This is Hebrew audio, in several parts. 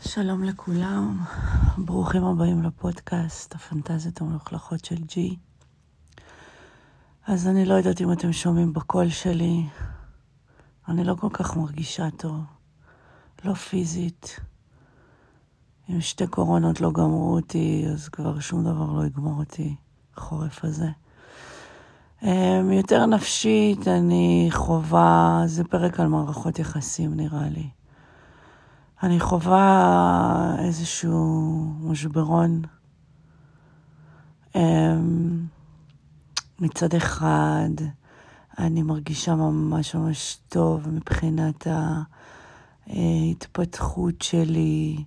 שלום לכולם, ברוכים הבאים לפודקאסט, הפנטזיות המלוכלכות של ג'י. אז אני לא יודעת אם אתם שומעים בקול שלי, אני לא כל כך מרגישה טוב, לא פיזית. אם שתי קורונות לא גמרו אותי, אז כבר שום דבר לא יגמור אותי, החורף הזה. אמ, יותר נפשית, אני חווה, זה פרק על מערכות יחסים נראה לי. אני חווה איזשהו משברון. אמ, מצד אחד, אני מרגישה ממש ממש טוב מבחינת ההתפתחות שלי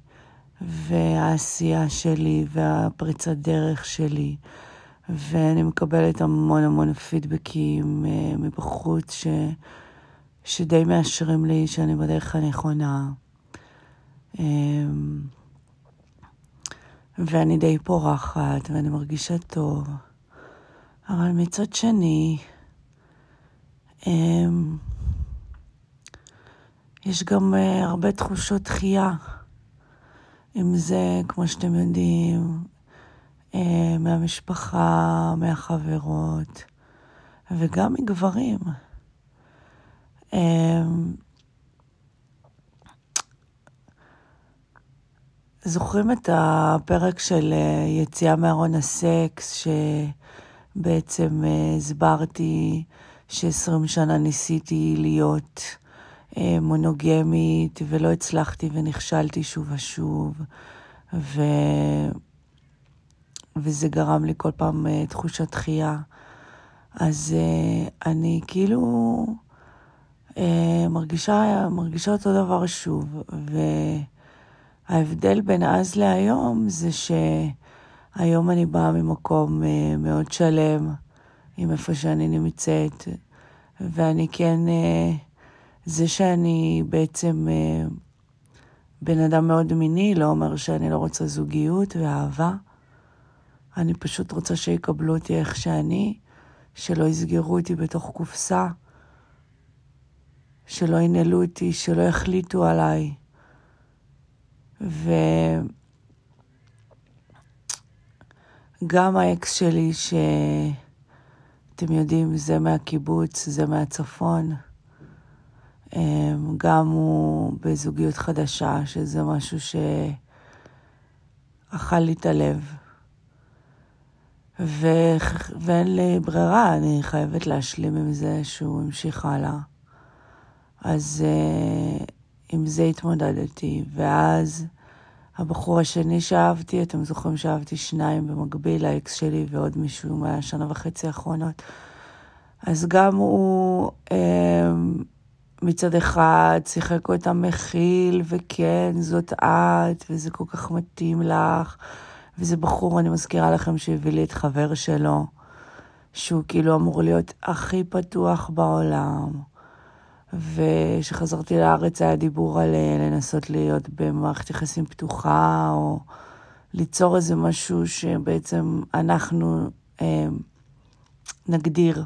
והעשייה שלי והפריצת דרך שלי. ואני מקבלת המון המון פידבקים אה, מבחוץ ש, שדי מאשרים לי שאני בדרך הנכונה. אמ, ואני די פורחת ואני מרגישה טוב. אבל מצד שני, אמ, יש גם אה, הרבה תחושות דחייה. אם זה, כמו שאתם יודעים, מהמשפחה, מהחברות, וגם מגברים. אמ, זוכרים את הפרק של אה, יציאה מארון הסקס, שבעצם אה, הסברתי ש-20 שנה ניסיתי להיות אה, מונוגמית ולא הצלחתי ונכשלתי שוב ושוב, ו... וזה גרם לי כל פעם תחושת דחייה. אז אני כאילו מרגישה, מרגישה אותו דבר שוב, ו... ההבדל בין אז להיום זה שהיום אני באה ממקום אה, מאוד שלם עם איפה שאני נמצאת, ואני כן, אה, זה שאני בעצם אה, בן אדם מאוד מיני, לא אומר שאני לא רוצה זוגיות ואהבה. אני פשוט רוצה שיקבלו אותי איך שאני, שלא יסגרו אותי בתוך קופסה, שלא ינעלו אותי, שלא יחליטו עליי. וגם האקס שלי, שאתם יודעים, זה מהקיבוץ, זה מהצפון, אמ, גם הוא בזוגיות חדשה, שזה משהו שאכל לי את הלב. ו... ואין לי ברירה, אני חייבת להשלים עם זה שהוא המשיך הלאה. אז uh, עם זה התמודדתי, ואז הבחור השני שאהבתי, אתם זוכרים שאהבתי שניים במקביל, האקס שלי ועוד מישהו מהשנה וחצי האחרונות. אז גם הוא אה, מצד אחד שיחק אותה מכיל, וכן, זאת את, וזה כל כך מתאים לך. וזה בחור, אני מזכירה לכם, שהביא לי את חבר שלו, שהוא כאילו אמור להיות הכי פתוח בעולם. וכשחזרתי לארץ היה דיבור על אה, לנסות להיות במערכת יחסים פתוחה, או ליצור איזה משהו שבעצם אנחנו אה, נגדיר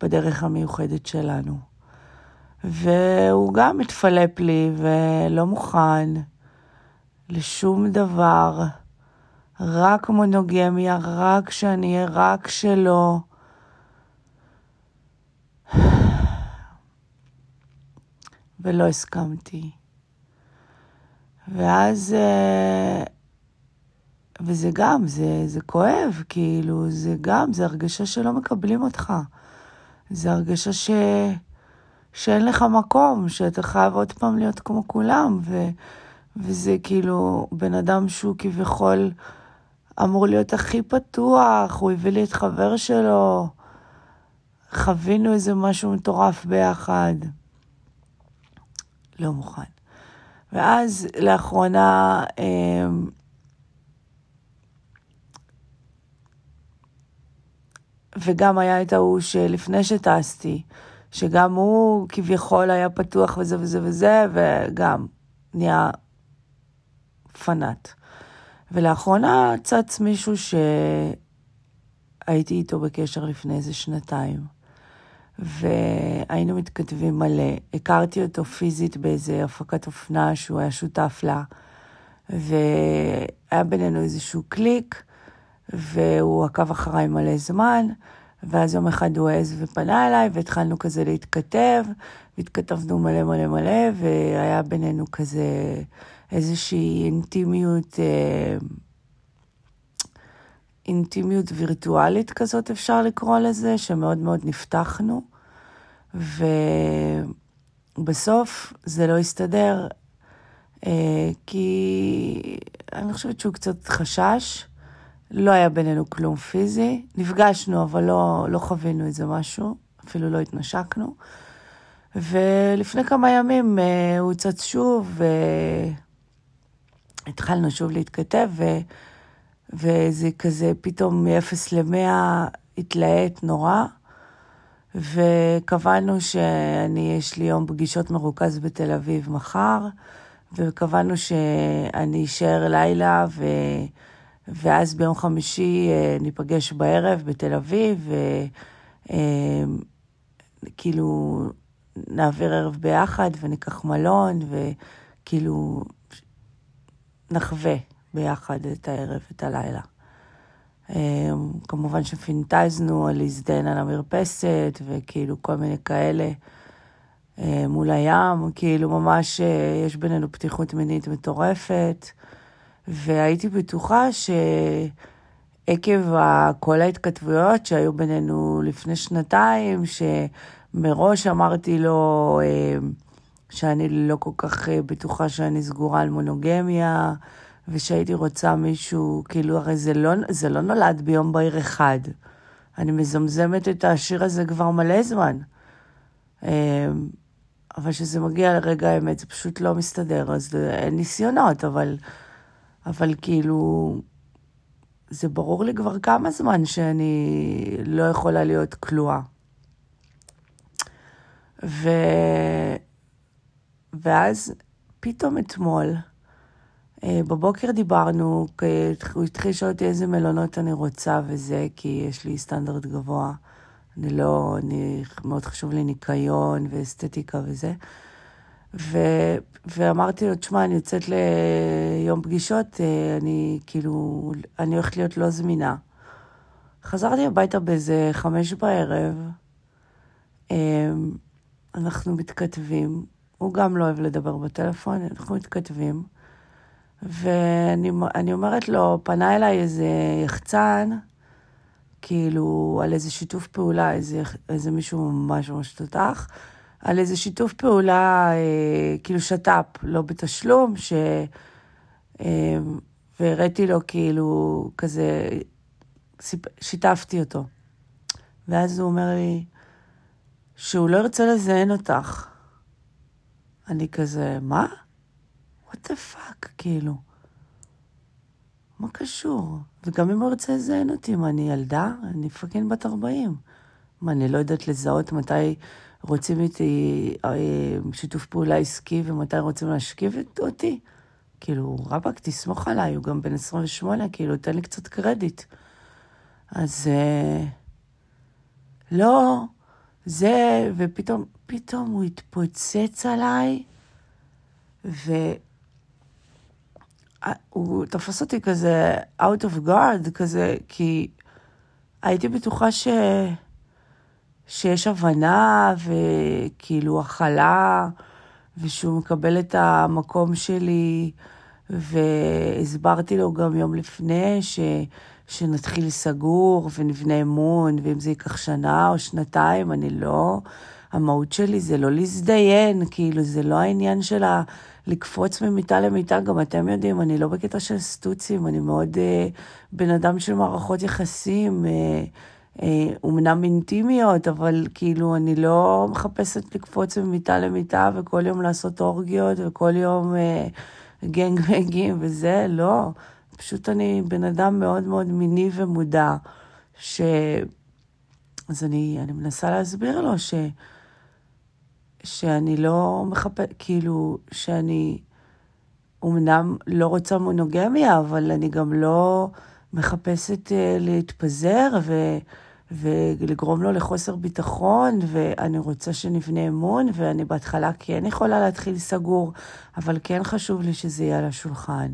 בדרך המיוחדת שלנו. והוא גם מתפלפ לי ולא מוכן לשום דבר, רק מונוגמיה, רק שאני אהיה רק שלו. ולא הסכמתי. ואז, אה, וזה גם, זה, זה כואב, כאילו, זה גם, זה הרגשה שלא מקבלים אותך. זה הרגשה ש... שאין לך מקום, שאתה חייב עוד פעם להיות כמו כולם, ו... וזה כאילו בן אדם שהוא כביכול אמור להיות הכי פתוח, הוא הביא לי את חבר שלו, חווינו איזה משהו מטורף ביחד. לא מוכן. ואז לאחרונה, אמ, וגם היה את ההוא שלפני שטסתי, שגם הוא כביכול היה פתוח וזה וזה וזה, וגם נהיה פנאט. ולאחרונה צץ מישהו הייתי איתו בקשר לפני איזה שנתיים, והיינו מתכתבים מלא. הכרתי אותו פיזית באיזה הפקת אופנה שהוא היה שותף לה, והיה בינינו איזשהו קליק, והוא עקב אחריי מלא זמן, ואז יום אחד הוא העז ופנה אליי, והתחלנו כזה להתכתב, והתכתבנו מלא מלא מלא, והיה בינינו כזה איזושהי אינטימיות, אה, אינטימיות וירטואלית כזאת, אפשר לקרוא לזה, שמאוד מאוד נפתחנו. ובסוף זה לא הסתדר, אה, כי אני חושבת שהוא קצת חשש. לא היה בינינו כלום פיזי. נפגשנו, אבל לא, לא חווינו איזה משהו, אפילו לא התנשקנו. ולפני כמה ימים אה, הוא צץ שוב, והתחלנו שוב להתכתב, ו... וזה כזה פתאום מ-0 ל-100 התלהט נורא. וקבענו שאני, יש לי יום פגישות מרוכז בתל אביב מחר, וקבענו שאני אשאר לילה, ו... ואז ביום חמישי אה, ניפגש בערב בתל אביב, וכאילו אה, נעביר ערב ביחד וניקח מלון, וכאילו נחווה ביחד את הערב, את הלילה. אה, כמובן שפינטזנו על להזדהן על המרפסת, וכאילו כל מיני כאלה. מול הים, כאילו ממש יש בינינו פתיחות מינית מטורפת. והייתי בטוחה שעקב כל ההתכתבויות שהיו בינינו לפני שנתיים, שמראש אמרתי לו אה, שאני לא כל כך אה, בטוחה שאני סגורה על מונוגמיה, ושהייתי רוצה מישהו, כאילו, הרי זה לא, זה לא נולד ביום בהיר אחד. אני מזמזמת את השיר הזה כבר מלא זמן. אה, אבל כשזה מגיע לרגע האמת, זה פשוט לא מסתדר, אז אין ניסיונות, אבל... אבל כאילו, זה ברור לי כבר כמה זמן שאני לא יכולה להיות כלואה. ו... ואז פתאום אתמול, אה, בבוקר דיברנו, הוא התחיל לשאול אותי איזה מלונות אני רוצה וזה, כי יש לי סטנדרט גבוה. אני לא, אני, מאוד חשוב לי ניקיון ואסתטיקה וזה. ו, ואמרתי לו, תשמע, אני יוצאת ליום פגישות, אה, אני כאילו, אני הולכת להיות לא זמינה. חזרתי הביתה באיזה חמש בערב, אמ, אנחנו מתכתבים, הוא גם לא אוהב לדבר בטלפון, אנחנו מתכתבים, ואני אומרת לו, פנה אליי איזה יחצן, כאילו, על איזה שיתוף פעולה, איזה, איזה מישהו ממש ממש תותח. על איזה שיתוף פעולה, אה, כאילו שת"פ, לא בתשלום, ש... אה, והראיתי לו כאילו כזה, סיפ... שיתפתי אותו. ואז הוא אומר לי שהוא לא ירצה לזיין אותך. אני כזה, מה? what the fuck, כאילו. מה קשור? וגם אם הוא ירצה לזיין אותי, מה, אני ילדה? אני fucking בת 40. מה, אני לא יודעת לזהות מתי רוצים איתי אה, שיתוף פעולה עסקי ומתי רוצים להשכיב אותי? כאילו, רבאק, תסמוך עליי, הוא גם בן 28, כאילו, תן לי קצת קרדיט. אז אה, לא, זה, ופתאום, פתאום הוא התפוצץ עליי, והוא תפס אותי כזה out of guard, כזה, כי הייתי בטוחה ש... שיש הבנה וכאילו הכלה, ושהוא מקבל את המקום שלי, והסברתי לו גם יום לפני ש... שנתחיל סגור ונבנה אמון, ואם זה ייקח שנה או שנתיים, אני לא... המהות שלי זה לא להזדיין, כאילו, זה לא העניין של ה... לקפוץ ממיטה למיטה, גם אתם יודעים, אני לא בקטע של סטוצים, אני מאוד uh, בן אדם של מערכות יחסים. אומנם אה, אינטימיות, אבל כאילו אני לא מחפשת לקפוץ ממיטה למיטה וכל יום לעשות אורגיות וכל יום אה, גנגבנגים וזה, לא. פשוט אני בן אדם מאוד מאוד מיני ומודע, ש... אז אני, אני מנסה להסביר לו ש... שאני לא מחפשת, כאילו, שאני אומנם לא רוצה מונוגמיה, אבל אני גם לא מחפשת אה, להתפזר ו, ולגרום לו לחוסר ביטחון, ואני רוצה שנבנה אמון, ואני בהתחלה כן יכולה להתחיל סגור, אבל כן חשוב לי שזה יהיה על השולחן.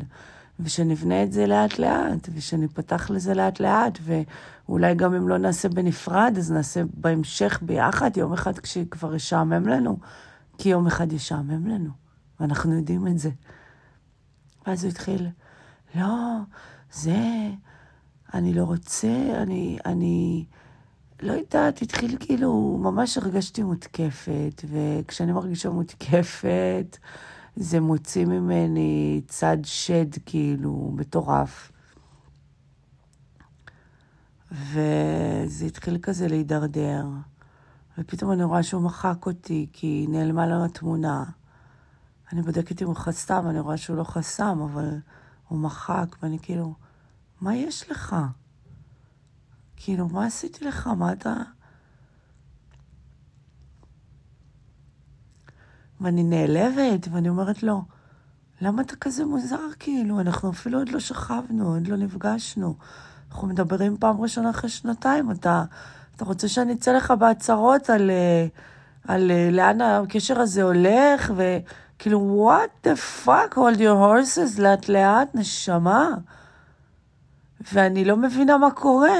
ושנבנה את זה לאט לאט, ושניפתח לזה לאט לאט, ואולי גם אם לא נעשה בנפרד, אז נעשה בהמשך ביחד, יום אחד כשכבר ישעמם לנו, כי יום אחד ישעמם לנו, ואנחנו יודעים את זה. ואז הוא התחיל, לא, זה, אני לא רוצה, אני, אני, לא יודעת, התחיל כאילו, ממש הרגשתי מותקפת, וכשאני מרגישה מותקפת, זה מוציא ממני צד שד כאילו מטורף. וזה התחיל כזה להידרדר, ופתאום אני רואה שהוא מחק אותי, כי נעלמה לו התמונה. אני בודקת אם הוא חסם, אני רואה שהוא לא חסם, אבל הוא מחק, ואני כאילו, מה יש לך? כאילו, מה עשיתי לך? מה אתה... ואני נעלבת, ואני אומרת לו, למה אתה כזה מוזר כאילו? אנחנו אפילו עוד לא שכבנו, עוד לא נפגשנו. אנחנו מדברים פעם ראשונה אחרי שנתיים, אתה, אתה רוצה שאני אצא לך בהצהרות על, אה, על, על אה, לאן הקשר הזה הולך, וכאילו, what the fuck, hold your horses, לאט לאט, נשמה. ואני לא מבינה מה קורה.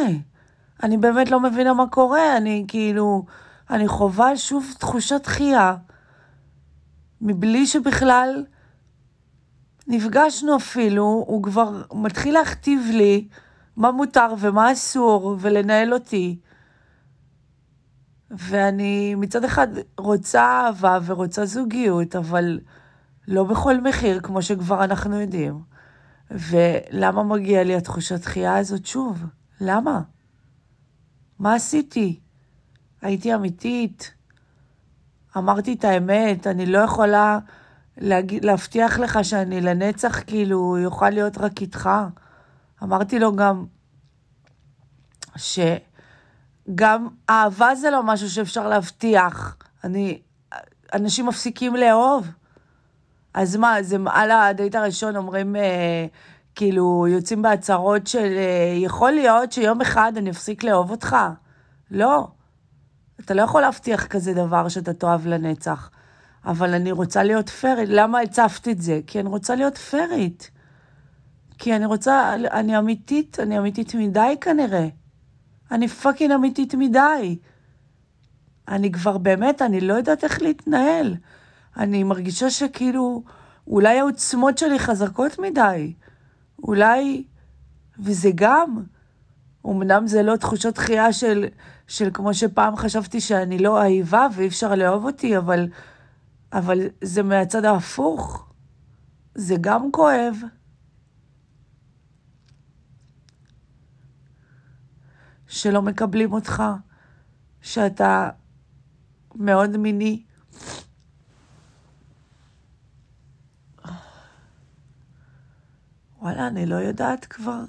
אני באמת לא מבינה מה קורה, אני כאילו, אני חווה שוב תחושת דחייה. מבלי שבכלל נפגשנו אפילו, הוא כבר מתחיל להכתיב לי מה מותר ומה אסור, ולנהל אותי. ואני מצד אחד רוצה אהבה ורוצה זוגיות, אבל לא בכל מחיר, כמו שכבר אנחנו יודעים. ולמה מגיע לי התחושת דחייה הזאת שוב? למה? מה עשיתי? הייתי אמיתית? אמרתי את האמת, אני לא יכולה להגיד, להבטיח לך שאני לנצח כאילו יוכל להיות רק איתך. אמרתי לו גם שגם אהבה זה לא משהו שאפשר להבטיח. אני, אנשים מפסיקים לאהוב. אז מה, זה על הדייט הראשון אומרים, אה, כאילו, יוצאים בהצהרות של אה, יכול להיות שיום אחד אני אפסיק לאהוב אותך. לא. אתה לא יכול להבטיח כזה דבר שאתה תאהב לנצח. אבל אני רוצה להיות פיירית. למה הצפת את זה? כי אני רוצה להיות פיירית. כי אני רוצה, אני אמיתית, אני אמיתית מדי כנראה. אני פאקינג אמיתית מדי. אני כבר באמת, אני לא יודעת איך להתנהל. אני מרגישה שכאילו, אולי העוצמות שלי חזקות מדי. אולי, וזה גם, אמנם זה לא תחושות דחייה של, של כמו שפעם חשבתי שאני לא אהיבה ואי אפשר לאהוב אותי, אבל, אבל זה מהצד ההפוך. זה גם כואב. שלא מקבלים אותך, שאתה מאוד מיני. וואלה, אני לא יודעת כבר.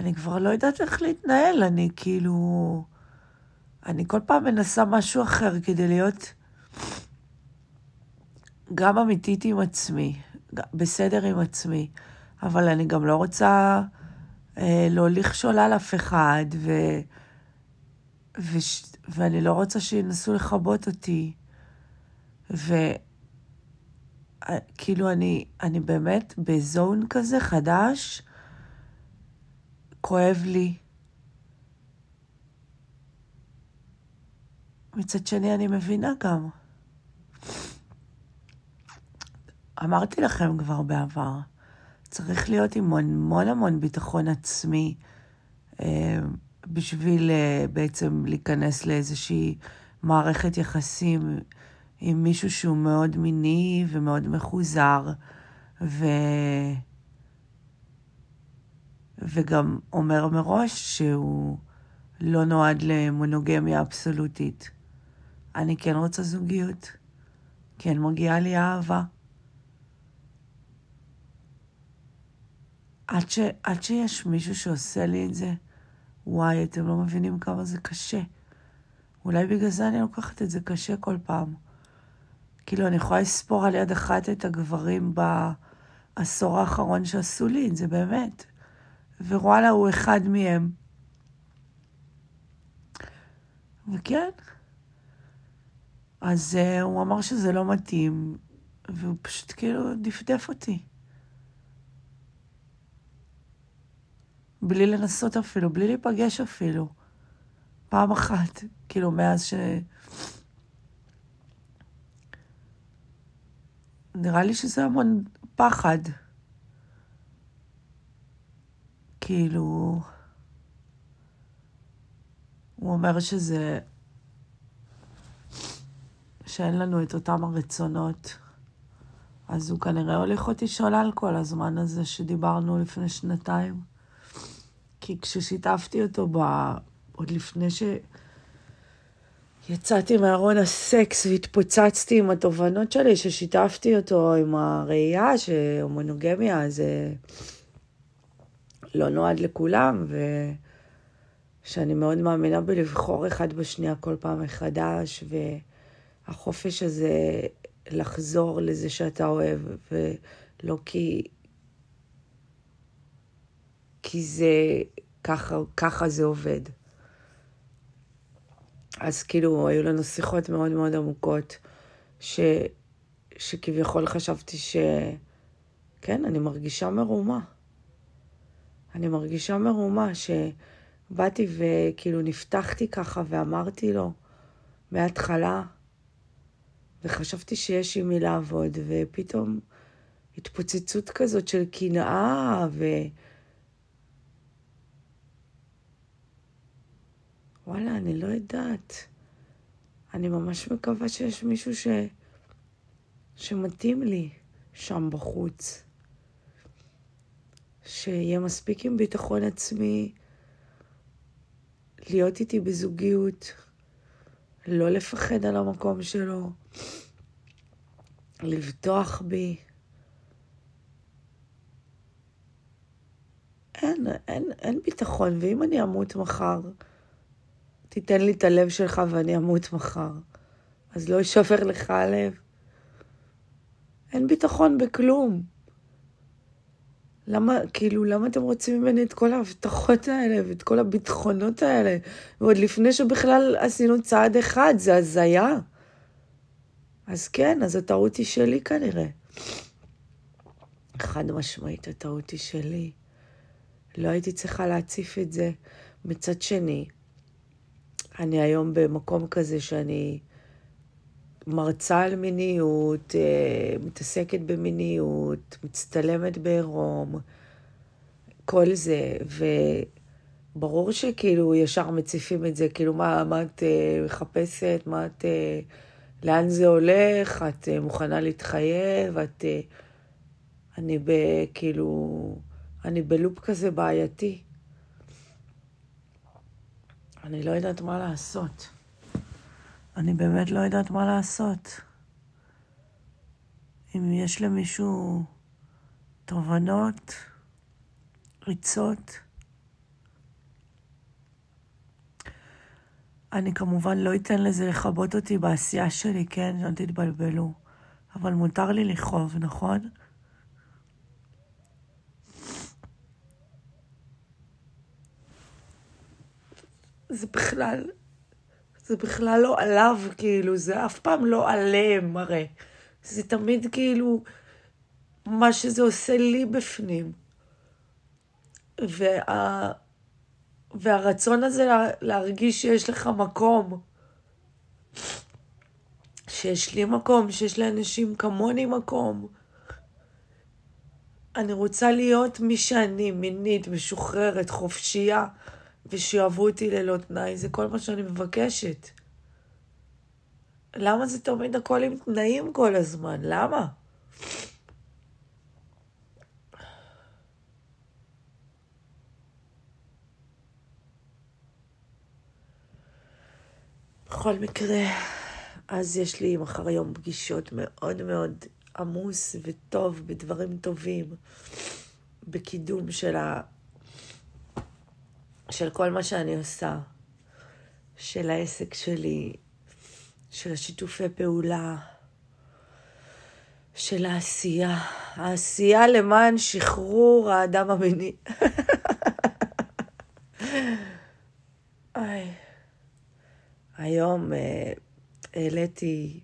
אני כבר לא יודעת איך להתנהל, אני כאילו... אני כל פעם מנסה משהו אחר כדי להיות גם אמיתית עם עצמי, בסדר עם עצמי, אבל אני גם לא רוצה אה, להוליך שולל אף אחד, ו... ו... ואני לא רוצה שינסו לכבות אותי. וכאילו אני, אני באמת בזון כזה חדש, כואב לי. מצד שני, אני מבינה גם. אמרתי לכם כבר בעבר, צריך להיות עם המון המון ביטחון עצמי אה, בשביל אה, בעצם להיכנס לאיזושהי מערכת יחסים עם מישהו שהוא מאוד מיני ומאוד מחוזר, ו... וגם אומר מראש שהוא לא נועד למונוגמיה אבסולוטית. אני כן רוצה זוגיות, כן מגיעה לי אהבה. עד, ש, עד שיש מישהו שעושה לי את זה, וואי, אתם לא מבינים כמה זה קשה. אולי בגלל זה אני לוקחת את זה קשה כל פעם. כאילו, אני יכולה לספור על יד אחת את הגברים בעשור האחרון שעשו לי את זה, באמת. ווואלה, הוא אחד מהם. וכן, אז uh, הוא אמר שזה לא מתאים, והוא פשוט כאילו דפדף אותי. בלי לנסות אפילו, בלי להיפגש אפילו. פעם אחת, כאילו, מאז ש... נראה לי שזה המון פחד. כאילו, הוא אומר שזה... שאין לנו את אותם הרצונות. אז הוא כנראה הוליך אותי שולל כל הזמן הזה שדיברנו לפני שנתיים. כי כששיתפתי אותו ב... עוד לפני שיצאתי מארון הסקס והתפוצצתי עם התובנות שלי, ששיתפתי אותו עם הראייה שהומונוגמיה זה לא נועד לכולם, ושאני מאוד מאמינה בלבחור אחד בשנייה כל פעם מחדש, והחופש הזה לחזור לזה שאתה אוהב, ולא כי... כי זה, ככה, ככה זה עובד. אז כאילו, היו לנו שיחות מאוד מאוד עמוקות, ש, שכביכול חשבתי ש... כן, אני מרגישה מרומה. אני מרגישה מרומה שבאתי וכאילו נפתחתי ככה ואמרתי לו מההתחלה, וחשבתי שיש עם מי לעבוד, ופתאום התפוצצות כזאת של קנאה ו... וואלה, אני לא יודעת. אני ממש מקווה שיש מישהו ש... שמתאים לי שם בחוץ. שיהיה מספיק עם ביטחון עצמי להיות איתי בזוגיות, לא לפחד על המקום שלו, לבטוח בי. אין, אין, אין ביטחון, ואם אני אמות מחר, תיתן לי את הלב שלך ואני אמות מחר. אז לא יישבר לך הלב. אין ביטחון בכלום. למה, כאילו, למה אתם רוצים ממני את כל ההבטחות האלה ואת כל הביטחונות האלה? ועוד לפני שבכלל עשינו צעד אחד, זה הזיה. אז כן, אז הטעות היא שלי כנראה. חד משמעית, הטעות היא שלי. לא הייתי צריכה להציף את זה. מצד שני, אני היום במקום כזה שאני מרצה על מיניות, אה, מתעסקת במיניות, מצטלמת בעירום, כל זה, וברור שכאילו ישר מציפים את זה, כאילו מה, מה את אה, מחפשת, מה את, אה, לאן זה הולך, את מוכנה להתחייב, את, אני ב, כאילו, אני בלופ כזה בעייתי. אני לא יודעת מה לעשות. אני באמת לא יודעת מה לעשות. אם יש למישהו תובנות, ריצות, אני כמובן לא אתן לזה לכבות אותי בעשייה שלי, כן? שלא תתבלבלו. אבל מותר לי לכאוב, נכון? זה בכלל, זה בכלל לא עליו, כאילו, זה אף פעם לא עליהם, הרי. זה תמיד כאילו מה שזה עושה לי בפנים. וה... והרצון הזה לה... להרגיש שיש לך מקום, שיש לי מקום, שיש לאנשים כמוני מקום. אני רוצה להיות מי שאני, מינית, משוחררת, חופשייה. ושיאהבו אותי ללא תנאי, זה כל מה שאני מבקשת. למה זה תמיד הכל עם תנאים כל הזמן? למה? בכל מקרה, אז יש לי מחר יום פגישות מאוד מאוד עמוס וטוב בדברים טובים, בקידום של ה... של כל מה שאני עושה, של העסק שלי, של השיתופי פעולה, של העשייה, העשייה למען שחרור האדם המיני. איי. היום אה, העליתי,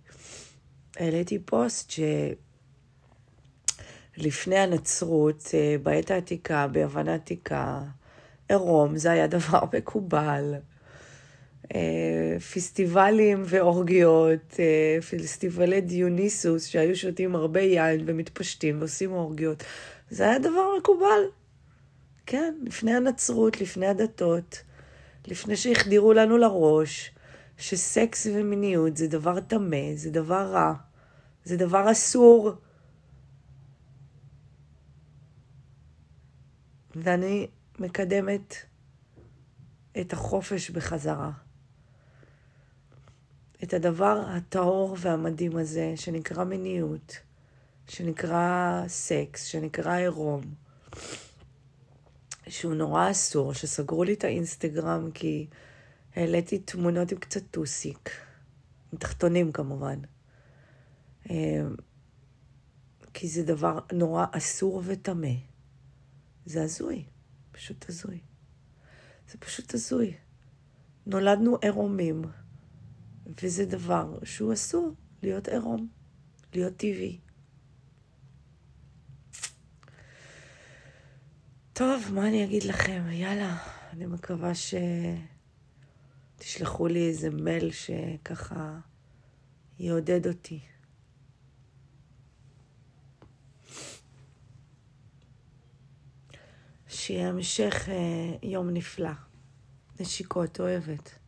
העליתי פוסט שלפני הנצרות, אה, בעת העתיקה, ביוון העתיקה, עירום זה היה דבר מקובל. אה, פסטיבלים ואורגיות, אה, פסטיבלי דיוניסוס שהיו שותים הרבה יין ומתפשטים ועושים אורגיות. זה היה דבר מקובל. כן, לפני הנצרות, לפני הדתות, לפני שהחדירו לנו לראש שסקס ומיניות זה דבר טמא, זה דבר רע, זה דבר אסור. ואני מקדמת את החופש בחזרה. את הדבר הטהור והמדהים הזה, שנקרא מיניות, שנקרא סקס, שנקרא עירום, שהוא נורא אסור, שסגרו לי את האינסטגרם כי העליתי תמונות עם קצת טוסיק, עם תחתונים כמובן. אמ, כי זה דבר נורא אסור וטמא. זה הזוי, פשוט הזוי. זה פשוט הזוי. נולדנו עירומים. וזה דבר שהוא אסור, להיות עירום, להיות טבעי. טוב, מה אני אגיד לכם? יאללה, אני מקווה שתשלחו לי איזה מייל שככה יעודד אותי. שיהיה המשך אה, יום נפלא. נשיקות, אוהבת.